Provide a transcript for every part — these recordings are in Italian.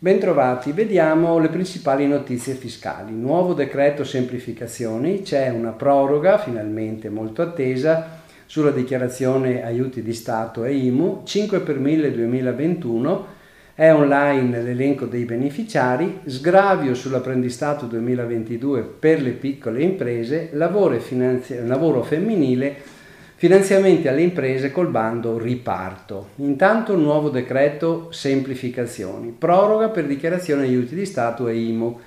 Bentrovati, vediamo le principali notizie fiscali. Nuovo decreto semplificazioni, c'è una proroga finalmente molto attesa sulla dichiarazione aiuti di Stato e IMU, 5 per 1000 2021, è online l'elenco dei beneficiari, sgravio sull'apprendistato 2022 per le piccole imprese, lavoro, lavoro femminile Finanziamenti alle imprese col bando riparto. Intanto nuovo decreto semplificazioni. Proroga per dichiarazione aiuti di Stato e IMU.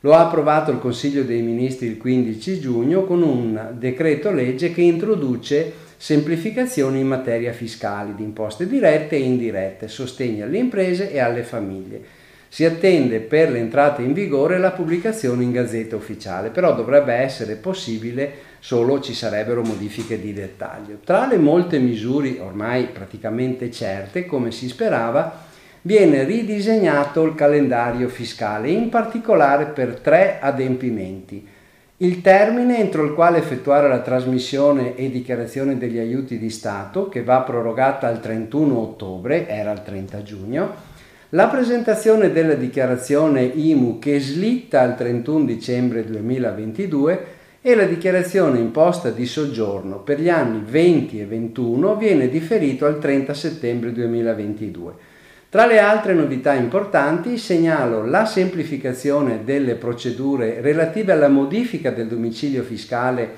Lo ha approvato il Consiglio dei Ministri il 15 giugno con un decreto legge che introduce semplificazioni in materia fiscale di imposte dirette e indirette, sostegno alle imprese e alle famiglie. Si attende per l'entrata in vigore la pubblicazione in Gazzetta Ufficiale, però dovrebbe essere possibile solo ci sarebbero modifiche di dettaglio. Tra le molte misure ormai praticamente certe, come si sperava, viene ridisegnato il calendario fiscale, in particolare per tre adempimenti. Il termine entro il quale effettuare la trasmissione e dichiarazione degli aiuti di Stato, che va prorogata al 31 ottobre, era il 30 giugno, la presentazione della dichiarazione IMU che slitta al 31 dicembre 2022 e la dichiarazione imposta di soggiorno per gli anni 20 e 21 viene differito al 30 settembre 2022. Tra le altre novità importanti segnalo la semplificazione delle procedure relative alla modifica del domicilio fiscale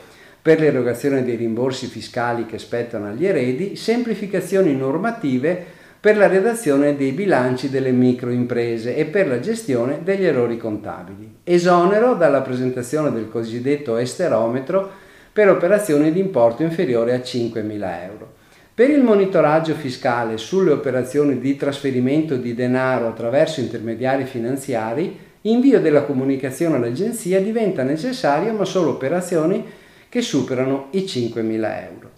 per l'erogazione dei rimborsi fiscali che spettano agli eredi, semplificazioni normative per la redazione dei bilanci delle microimprese e per la gestione degli errori contabili. Esonero dalla presentazione del cosiddetto esterometro per operazioni di importo inferiore a 5.000 euro. Per il monitoraggio fiscale sulle operazioni di trasferimento di denaro attraverso intermediari finanziari, invio della comunicazione all'agenzia diventa necessario ma solo operazioni che superano i 5.000 euro.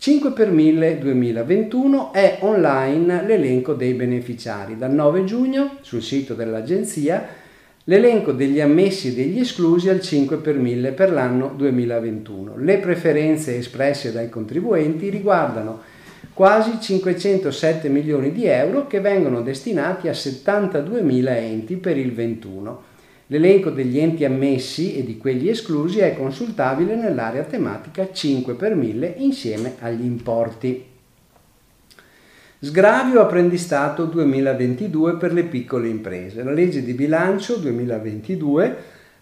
5 per 1000 2021 è online l'elenco dei beneficiari. Dal 9 giugno sul sito dell'agenzia l'elenco degli ammessi e degli esclusi al 5 per 1000 per l'anno 2021. Le preferenze espresse dai contribuenti riguardano quasi 507 milioni di euro che vengono destinati a 72.000 enti per il 21 L'elenco degli enti ammessi e di quelli esclusi è consultabile nell'area tematica 5 per 1000 insieme agli importi. Sgravio apprendistato 2022 per le piccole imprese. La legge di bilancio 2022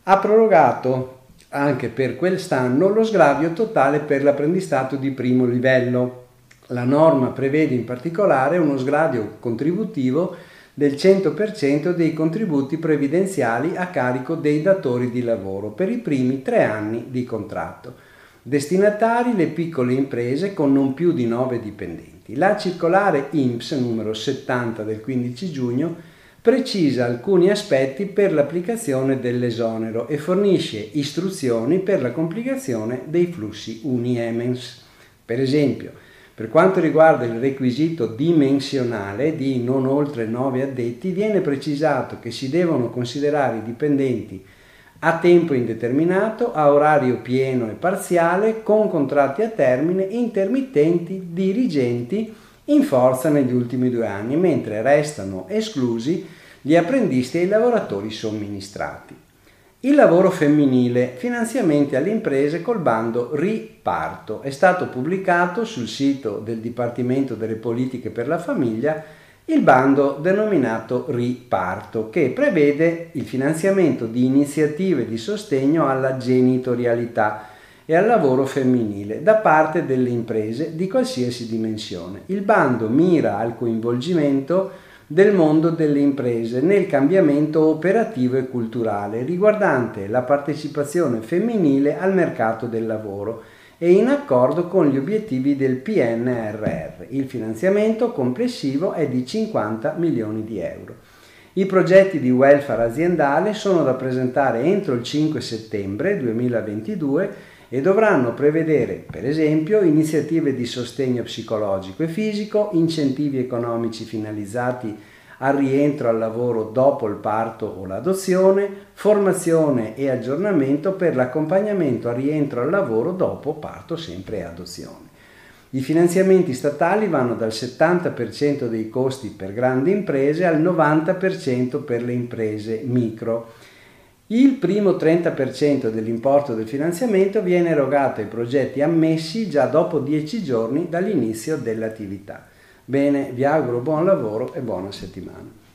ha prorogato anche per quest'anno lo sgravio totale per l'apprendistato di primo livello. La norma prevede in particolare uno sgravio contributivo del 100% dei contributi previdenziali a carico dei datori di lavoro per i primi tre anni di contratto. Destinatari le piccole imprese con non più di 9 dipendenti. La circolare INPS numero 70 del 15 giugno precisa alcuni aspetti per l'applicazione dell'esonero e fornisce istruzioni per la complicazione dei flussi Uniemens. Per esempio, per quanto riguarda il requisito dimensionale di non oltre 9 addetti, viene precisato che si devono considerare i dipendenti a tempo indeterminato, a orario pieno e parziale, con contratti a termine, intermittenti, dirigenti in forza negli ultimi due anni, mentre restano esclusi gli apprendisti e i lavoratori somministrati. Il lavoro femminile, finanziamenti alle imprese col bando Riparto. È stato pubblicato sul sito del Dipartimento delle Politiche per la Famiglia il bando denominato Riparto, che prevede il finanziamento di iniziative di sostegno alla genitorialità e al lavoro femminile da parte delle imprese di qualsiasi dimensione. Il bando mira al coinvolgimento del mondo delle imprese nel cambiamento operativo e culturale riguardante la partecipazione femminile al mercato del lavoro e in accordo con gli obiettivi del PNRR. Il finanziamento complessivo è di 50 milioni di euro. I progetti di welfare aziendale sono da presentare entro il 5 settembre 2022 e dovranno prevedere, per esempio, iniziative di sostegno psicologico e fisico, incentivi economici finalizzati al rientro al lavoro dopo il parto o l'adozione, formazione e aggiornamento per l'accompagnamento al rientro al lavoro dopo parto sempre e adozione. I finanziamenti statali vanno dal 70% dei costi per grandi imprese al 90% per le imprese micro. Il primo 30% dell'importo del finanziamento viene erogato ai progetti ammessi già dopo 10 giorni dall'inizio dell'attività. Bene, vi auguro buon lavoro e buona settimana.